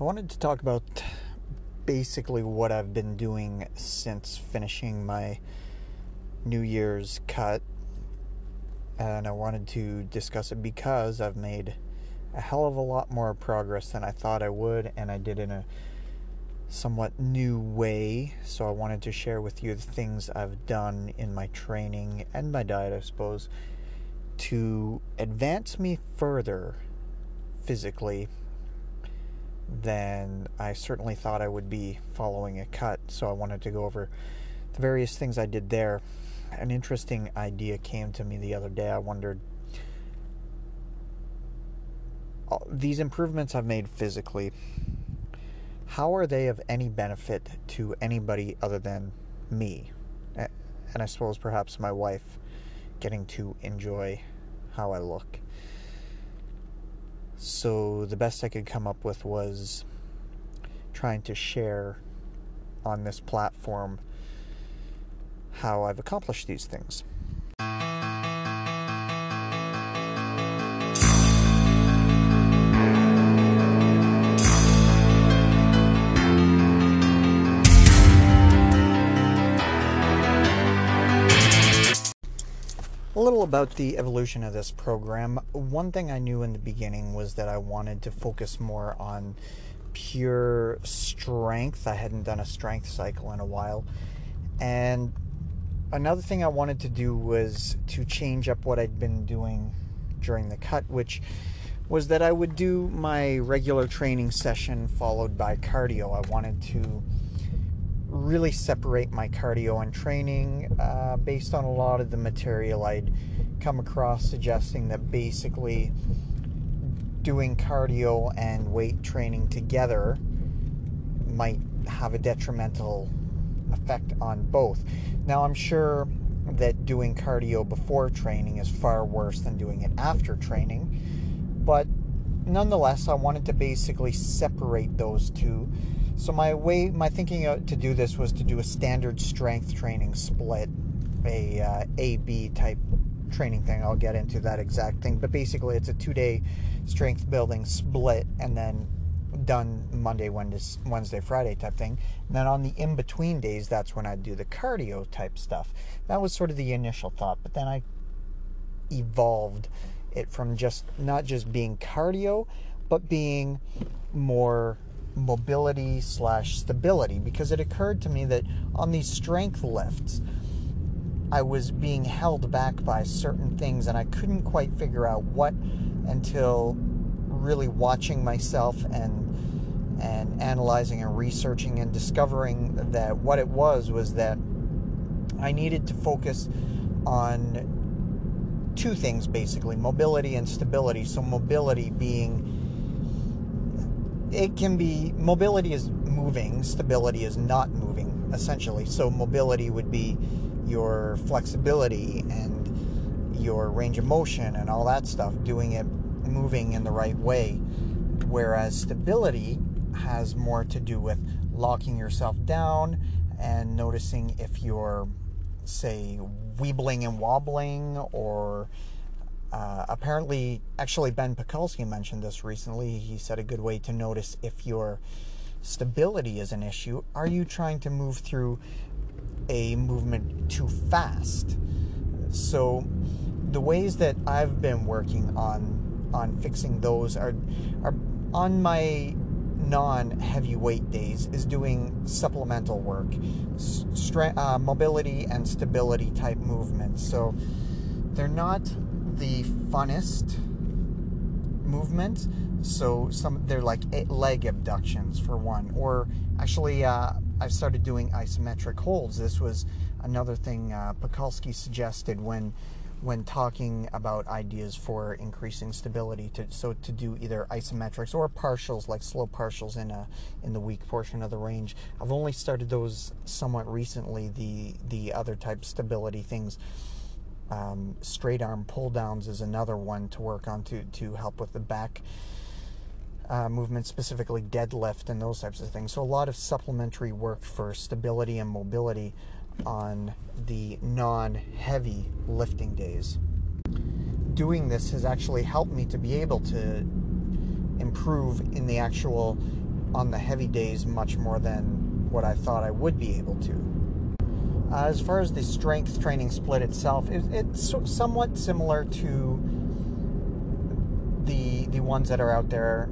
I wanted to talk about basically what I've been doing since finishing my New Year's cut. And I wanted to discuss it because I've made a hell of a lot more progress than I thought I would, and I did in a somewhat new way. So I wanted to share with you the things I've done in my training and my diet, I suppose, to advance me further physically than I certainly thought I would be following a cut. So I wanted to go over the various things I did there. An interesting idea came to me the other day. I wondered oh, these improvements I've made physically, how are they of any benefit to anybody other than me? And I suppose perhaps my wife getting to enjoy how I look. So the best I could come up with was trying to share on this platform how I've accomplished these things. Little about the evolution of this program. One thing I knew in the beginning was that I wanted to focus more on pure strength. I hadn't done a strength cycle in a while. And another thing I wanted to do was to change up what I'd been doing during the cut, which was that I would do my regular training session followed by cardio. I wanted to really separate my cardio and training uh, based on a lot of the material I'd come across suggesting that basically doing cardio and weight training together might have a detrimental effect on both. Now, I'm sure that doing cardio before training is far worse than doing it after training, but nonetheless, I wanted to basically separate those two so my way, my thinking to do this was to do a standard strength training split, a uh, A-B type training thing. I'll get into that exact thing, but basically it's a two-day strength building split, and then done Monday, Wednesday, Friday type thing. And then on the in between days, that's when I do the cardio type stuff. That was sort of the initial thought, but then I evolved it from just not just being cardio, but being more mobility slash stability because it occurred to me that on these strength lifts, I was being held back by certain things and I couldn't quite figure out what until really watching myself and and analyzing and researching and discovering that what it was was that I needed to focus on two things basically mobility and stability. So, mobility being it can be mobility is moving, stability is not moving, essentially. So, mobility would be your flexibility and your range of motion and all that stuff, doing it moving in the right way. Whereas stability has more to do with locking yourself down and noticing if you're, say, weebling and wobbling or uh, apparently, actually, Ben Pakulski mentioned this recently. He said a good way to notice if your stability is an issue. Are you trying to move through a movement too fast? So, the ways that I've been working on on fixing those are are on my non-heavyweight days is doing supplemental work, Stra- uh, mobility and stability type movements. So they're not the funnest movements. So some they're like leg abductions for one, or actually uh, I've started doing isometric holds. This was another thing uh, Pakulski suggested when when talking about ideas for increasing stability. To, so to do either isometrics or partials, like slow partials in a in the weak portion of the range. I've only started those somewhat recently. The the other type stability things. Um, straight arm pull downs is another one to work on to, to help with the back uh, movement, specifically deadlift and those types of things. So, a lot of supplementary work for stability and mobility on the non heavy lifting days. Doing this has actually helped me to be able to improve in the actual on the heavy days much more than what I thought I would be able to. Uh, as far as the strength training split itself, it, it's somewhat similar to the the ones that are out there.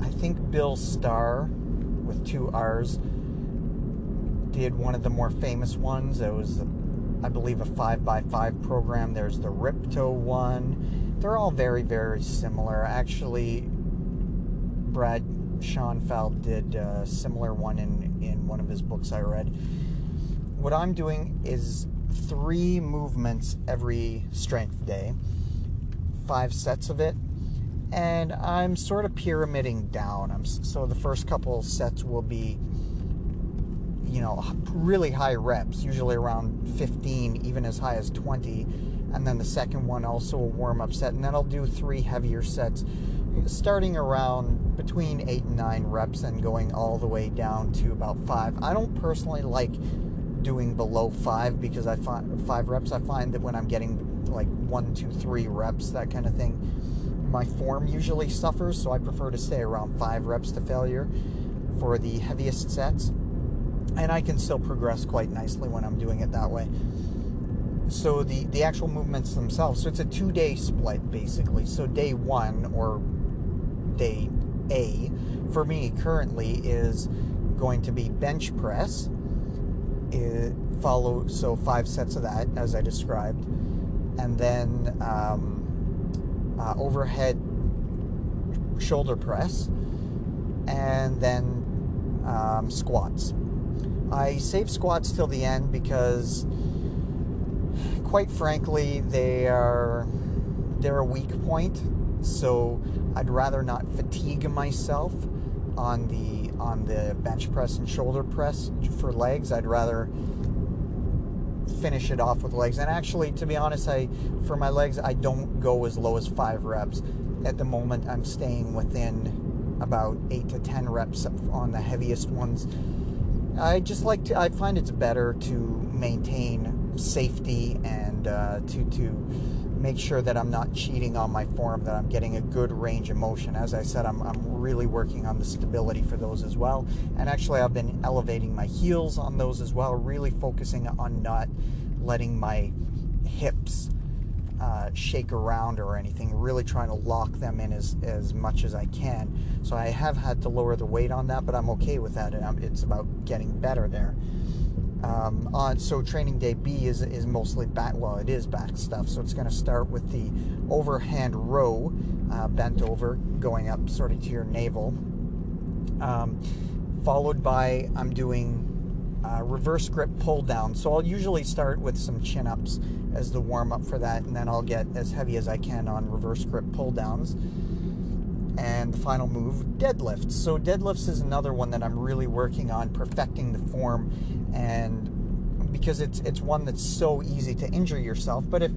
I think Bill Starr with two R's did one of the more famous ones. It was, I believe, a five by five program. There's the Rippetoe one. They're all very very similar. Actually, Brad Schoenfeld did a similar one in in one of his books I read. What I'm doing is three movements every strength day, five sets of it, and I'm sort of pyramiding down. I'm so the first couple sets will be you know really high reps, usually around 15, even as high as 20, and then the second one also a warm up set, and then I'll do three heavier sets, starting around between eight and nine reps and going all the way down to about five. I don't personally like doing below five because I find five reps. I find that when I'm getting like one, two, three reps, that kind of thing my form usually suffers, so I prefer to stay around five reps to failure for the heaviest sets. And I can still progress quite nicely when I'm doing it that way. So the, the actual movements themselves, so it's a two day split basically. So day one or day A for me currently is going to be bench press. Follow so five sets of that as I described, and then um, uh, overhead shoulder press, and then um, squats. I save squats till the end because, quite frankly, they are they're a weak point. So I'd rather not fatigue myself on the on the bench press and shoulder press for legs. I'd rather finish it off with legs. And actually, to be honest, I for my legs, I don't go as low as five reps. At the moment, I'm staying within about eight to ten reps on the heaviest ones. I just like to. I find it's better to maintain safety and uh, to to make sure that I'm not cheating on my form, that I'm getting a good range of motion. As I said, I'm, I'm really working on the stability for those as well. And actually, I've been elevating my heels on those as well, really focusing on not letting my hips uh, shake around or anything, really trying to lock them in as, as much as I can. So I have had to lower the weight on that, but I'm okay with that. It's about getting better there. Um, on so training day B is is mostly back. Well, it is back stuff. So it's going to start with the overhand row, uh, bent over, going up sort of to your navel. Um, followed by I'm doing uh, reverse grip pull down. So I'll usually start with some chin ups as the warm up for that, and then I'll get as heavy as I can on reverse grip pull downs. And the final move, deadlifts. So deadlifts is another one that I'm really working on perfecting the form and because it's it's one that's so easy to injure yourself. But if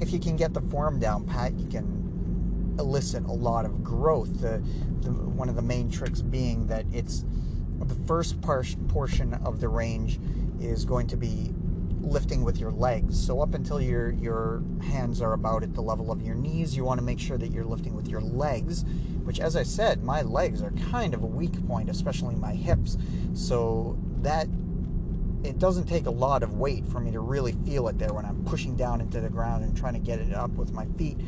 if you can get the form down pat, you can elicit a lot of growth. The, the one of the main tricks being that it's the first par- portion of the range is going to be lifting with your legs. So up until your your hands are about at the level of your knees, you want to make sure that you're lifting with your legs, which as I said, my legs are kind of a weak point, especially my hips. So that it doesn't take a lot of weight for me to really feel it there when I'm pushing down into the ground and trying to get it up with my feet.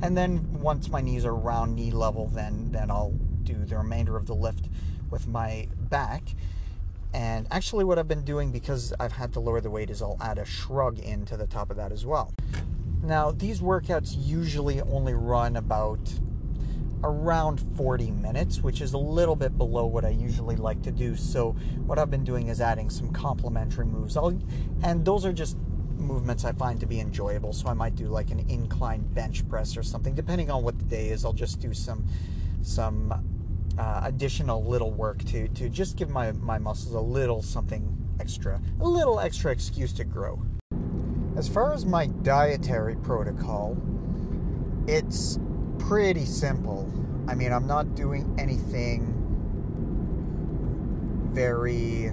And then once my knees are around knee level, then then I'll do the remainder of the lift with my back. And actually, what I've been doing because I've had to lower the weight is I'll add a shrug into the top of that as well. Now, these workouts usually only run about around 40 minutes, which is a little bit below what I usually like to do. So what I've been doing is adding some complementary moves. I'll, and those are just movements I find to be enjoyable. So I might do like an incline bench press or something, depending on what the day is. I'll just do some some uh, additional little work to to just give my my muscles a little something extra, a little extra excuse to grow. As far as my dietary protocol, it's pretty simple. I mean, I'm not doing anything very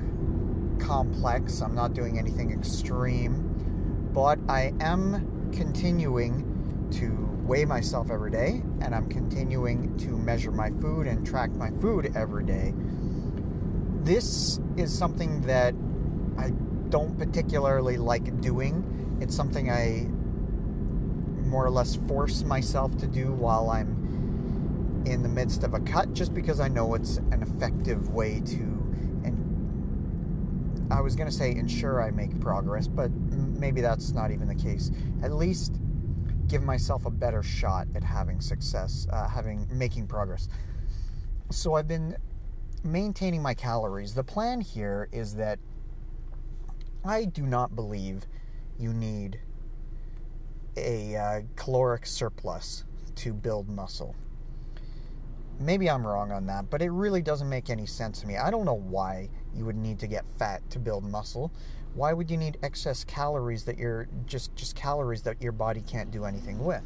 complex, I'm not doing anything extreme, but I am continuing to weigh myself every day and I'm continuing to measure my food and track my food every day. This is something that I don't particularly like doing. It's something I more or less force myself to do while I'm in the midst of a cut just because I know it's an effective way to and I was going to say ensure I make progress, but maybe that's not even the case. At least give myself a better shot at having success, uh, having making progress. So I've been maintaining my calories. The plan here is that I do not believe you need a uh, caloric surplus to build muscle. Maybe I'm wrong on that, but it really doesn't make any sense to me. I don't know why you would need to get fat to build muscle. Why would you need excess calories that you're just just calories that your body can't do anything with?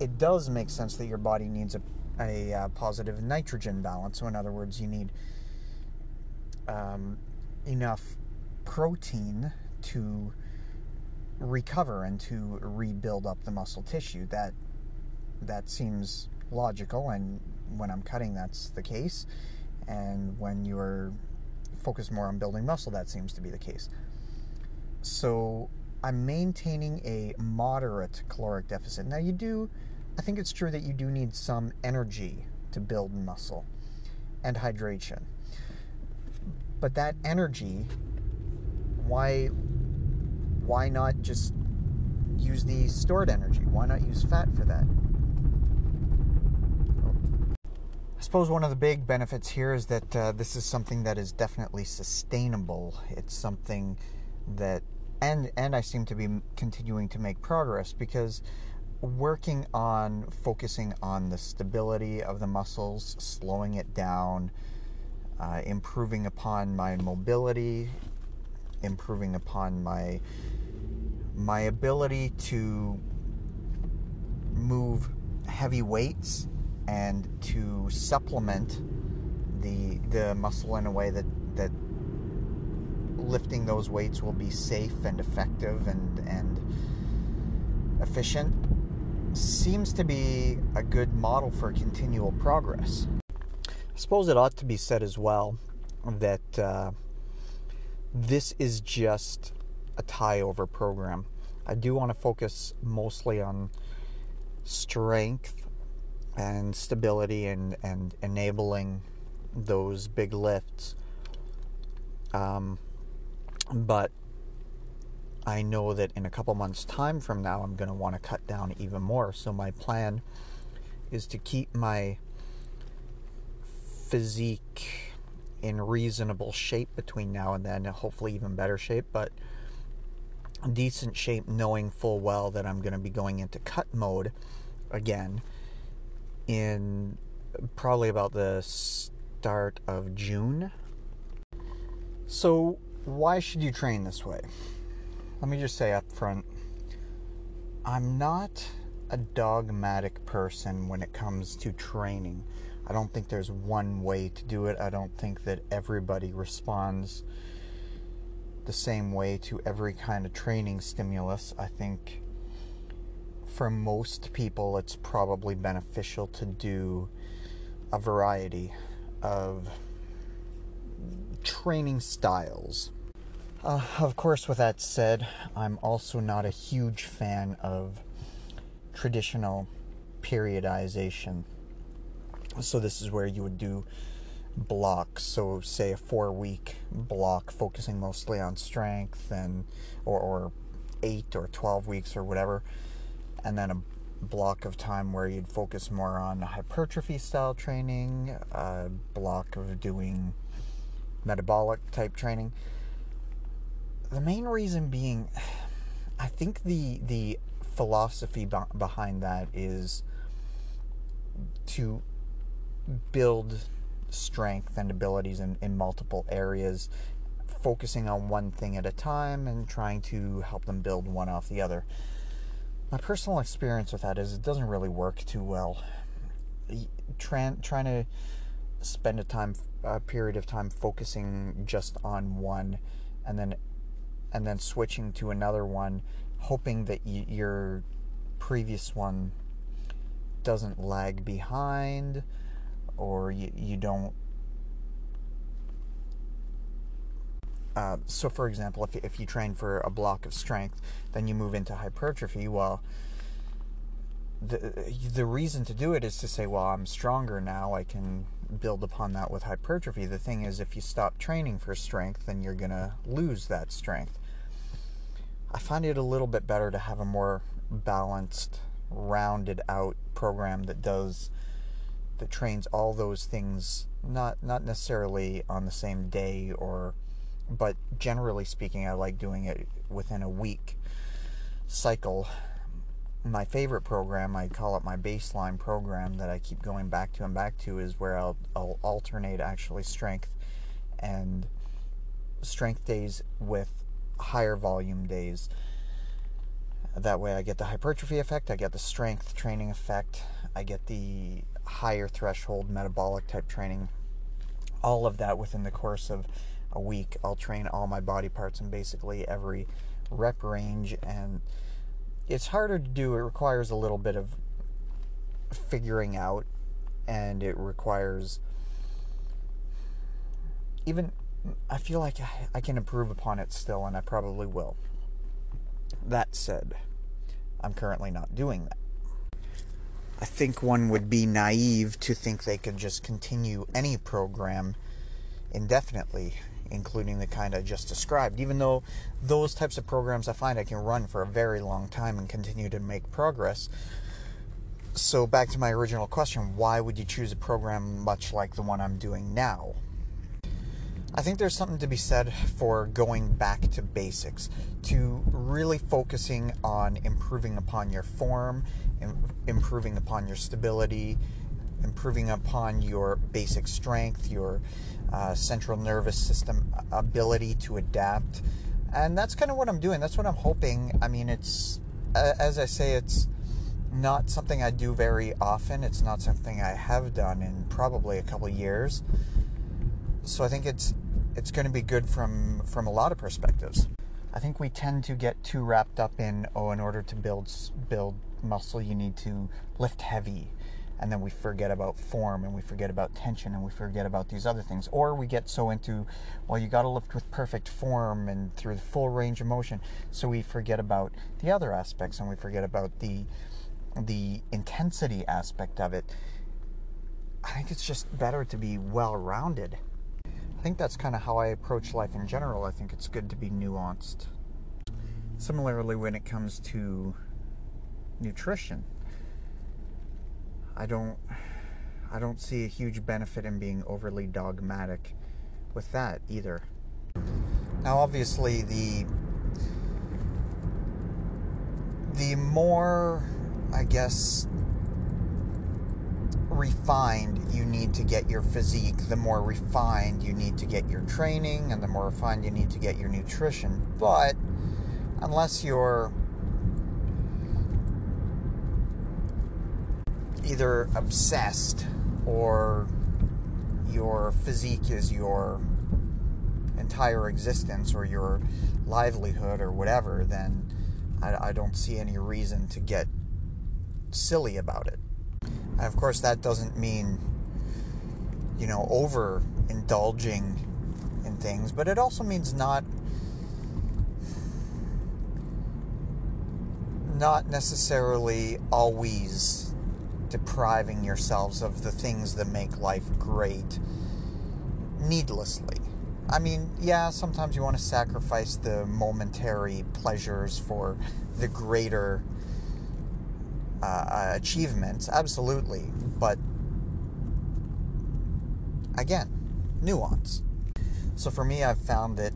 It does make sense that your body needs a, a uh, positive nitrogen balance. So, in other words, you need um, enough protein to recover and to rebuild up the muscle tissue. That that seems logical, and when I'm cutting, that's the case. And when you're focused more on building muscle, that seems to be the case. So I'm maintaining a moderate caloric deficit. Now, you do, I think it's true that you do need some energy to build muscle and hydration. But that energy, why why not just use the stored energy? Why not use fat for that? I suppose one of the big benefits here is that uh, this is something that is definitely sustainable. It's something that, and and I seem to be continuing to make progress because working on focusing on the stability of the muscles, slowing it down, uh, improving upon my mobility, improving upon my my ability to move heavy weights and to supplement the the muscle in a way that that lifting those weights will be safe and effective and and efficient seems to be a good model for continual progress. I suppose it ought to be said as well that uh, this is just a tie over program. I do want to focus mostly on strength and stability and, and enabling those big lifts. Um, but I know that in a couple months' time from now, I'm going to want to cut down even more. So, my plan is to keep my physique in reasonable shape between now and then, hopefully, even better shape, but decent shape, knowing full well that I'm going to be going into cut mode again in probably about the start of June. So, why should you train this way? Let me just say up front I'm not a dogmatic person when it comes to training. I don't think there's one way to do it. I don't think that everybody responds the same way to every kind of training stimulus. I think for most people, it's probably beneficial to do a variety of training styles. Uh, of course, with that said, I'm also not a huge fan of traditional periodization. So, this is where you would do blocks. So, say a four week block focusing mostly on strength and or, or eight or 12 weeks or whatever and then a block of time where you'd focus more on hypertrophy style training, a block of doing metabolic type training. The main reason being, I think the the philosophy behind that is to build strength and abilities in, in multiple areas, focusing on one thing at a time and trying to help them build one off the other my personal experience with that is it doesn't really work too well. Trying trying to spend a time a period of time focusing just on one, and then and then switching to another one, hoping that you're previous one doesn't lag behind or you, you don't uh, so for example if, if you train for a block of strength then you move into hypertrophy well the the reason to do it is to say well I'm stronger now I can build upon that with hypertrophy. The thing is if you stop training for strength then you're going to lose that strength. I find it a little bit better to have a more balanced rounded out program that does that trains all those things not not necessarily on the same day or but generally speaking I like doing it within a week cycle my favorite program I call it my baseline program that I keep going back to and back to is where I'll, I'll alternate actually strength and strength days with higher volume days that way, I get the hypertrophy effect, I get the strength training effect, I get the higher threshold metabolic type training. All of that within the course of a week. I'll train all my body parts in basically every rep range, and it's harder to do. It requires a little bit of figuring out, and it requires even. I feel like I can improve upon it still, and I probably will. That said, I'm currently not doing that. I think one would be naive to think they could just continue any program indefinitely, including the kind I just described, even though those types of programs I find I can run for a very long time and continue to make progress. So, back to my original question why would you choose a program much like the one I'm doing now? I think there's something to be said for going back to basics, to really focusing on improving upon your form, and improving upon your stability, improving upon your basic strength, your uh, central nervous system ability to adapt. And that's kind of what I'm doing. That's what I'm hoping. I mean, it's, as I say, it's not something I do very often. It's not something I have done in probably a couple years so I think it's it's going to be good from from a lot of perspectives. I think we tend to get too wrapped up in oh, in order to build build muscle, you need to lift heavy, and then we forget about form and we forget about tension and we forget about these other things. Or we get so into well, you got to lift with perfect form and through the full range of motion, so we forget about the other aspects and we forget about the the intensity aspect of it. I think it's just better to be well rounded. I think that's kind of how I approach life in general. I think it's good to be nuanced. Similarly, when it comes to nutrition, I don't I don't see a huge benefit in being overly dogmatic with that either. Now, obviously, the the more I guess refined you need to get your physique, the more refined you need to get your training, and the more refined you need to get your nutrition. But unless you're either obsessed or your physique is your entire existence or your livelihood or whatever, then I, I don't see any reason to get silly about it. And of course, that doesn't mean, you know, over indulging in things, but it also means not not necessarily always depriving yourselves of the things that make life great needlessly. I mean, yeah, sometimes you want to sacrifice the momentary pleasures for the greater uh, achievements, absolutely, but again, nuance. So for me, I've found that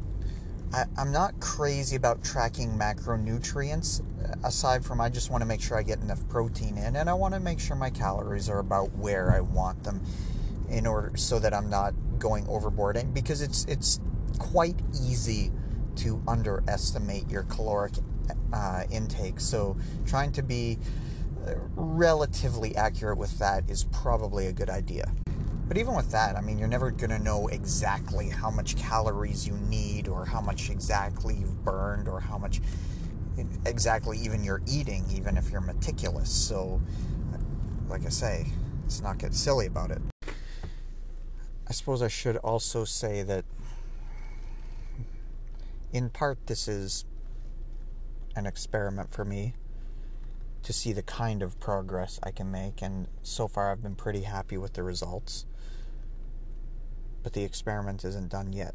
I, am not crazy about tracking macronutrients, uh, aside from I just want to make sure I get enough protein in, and I want to make sure my calories are about where I want them, in order so that I'm not going overboard. And because it's it's quite easy to underestimate your caloric uh, intake, so trying to be relatively accurate with that is probably a good idea. But even with that, I mean, you're never going to know exactly how much calories you need or how much exactly you've burned or how much exactly even your eating, even if you're meticulous. So, like I say, let's not get silly about it. I suppose I should also say that in part this is an experiment for me to see the kind of progress I can make, and so far I've been pretty happy with the results. But the experiment isn't done yet.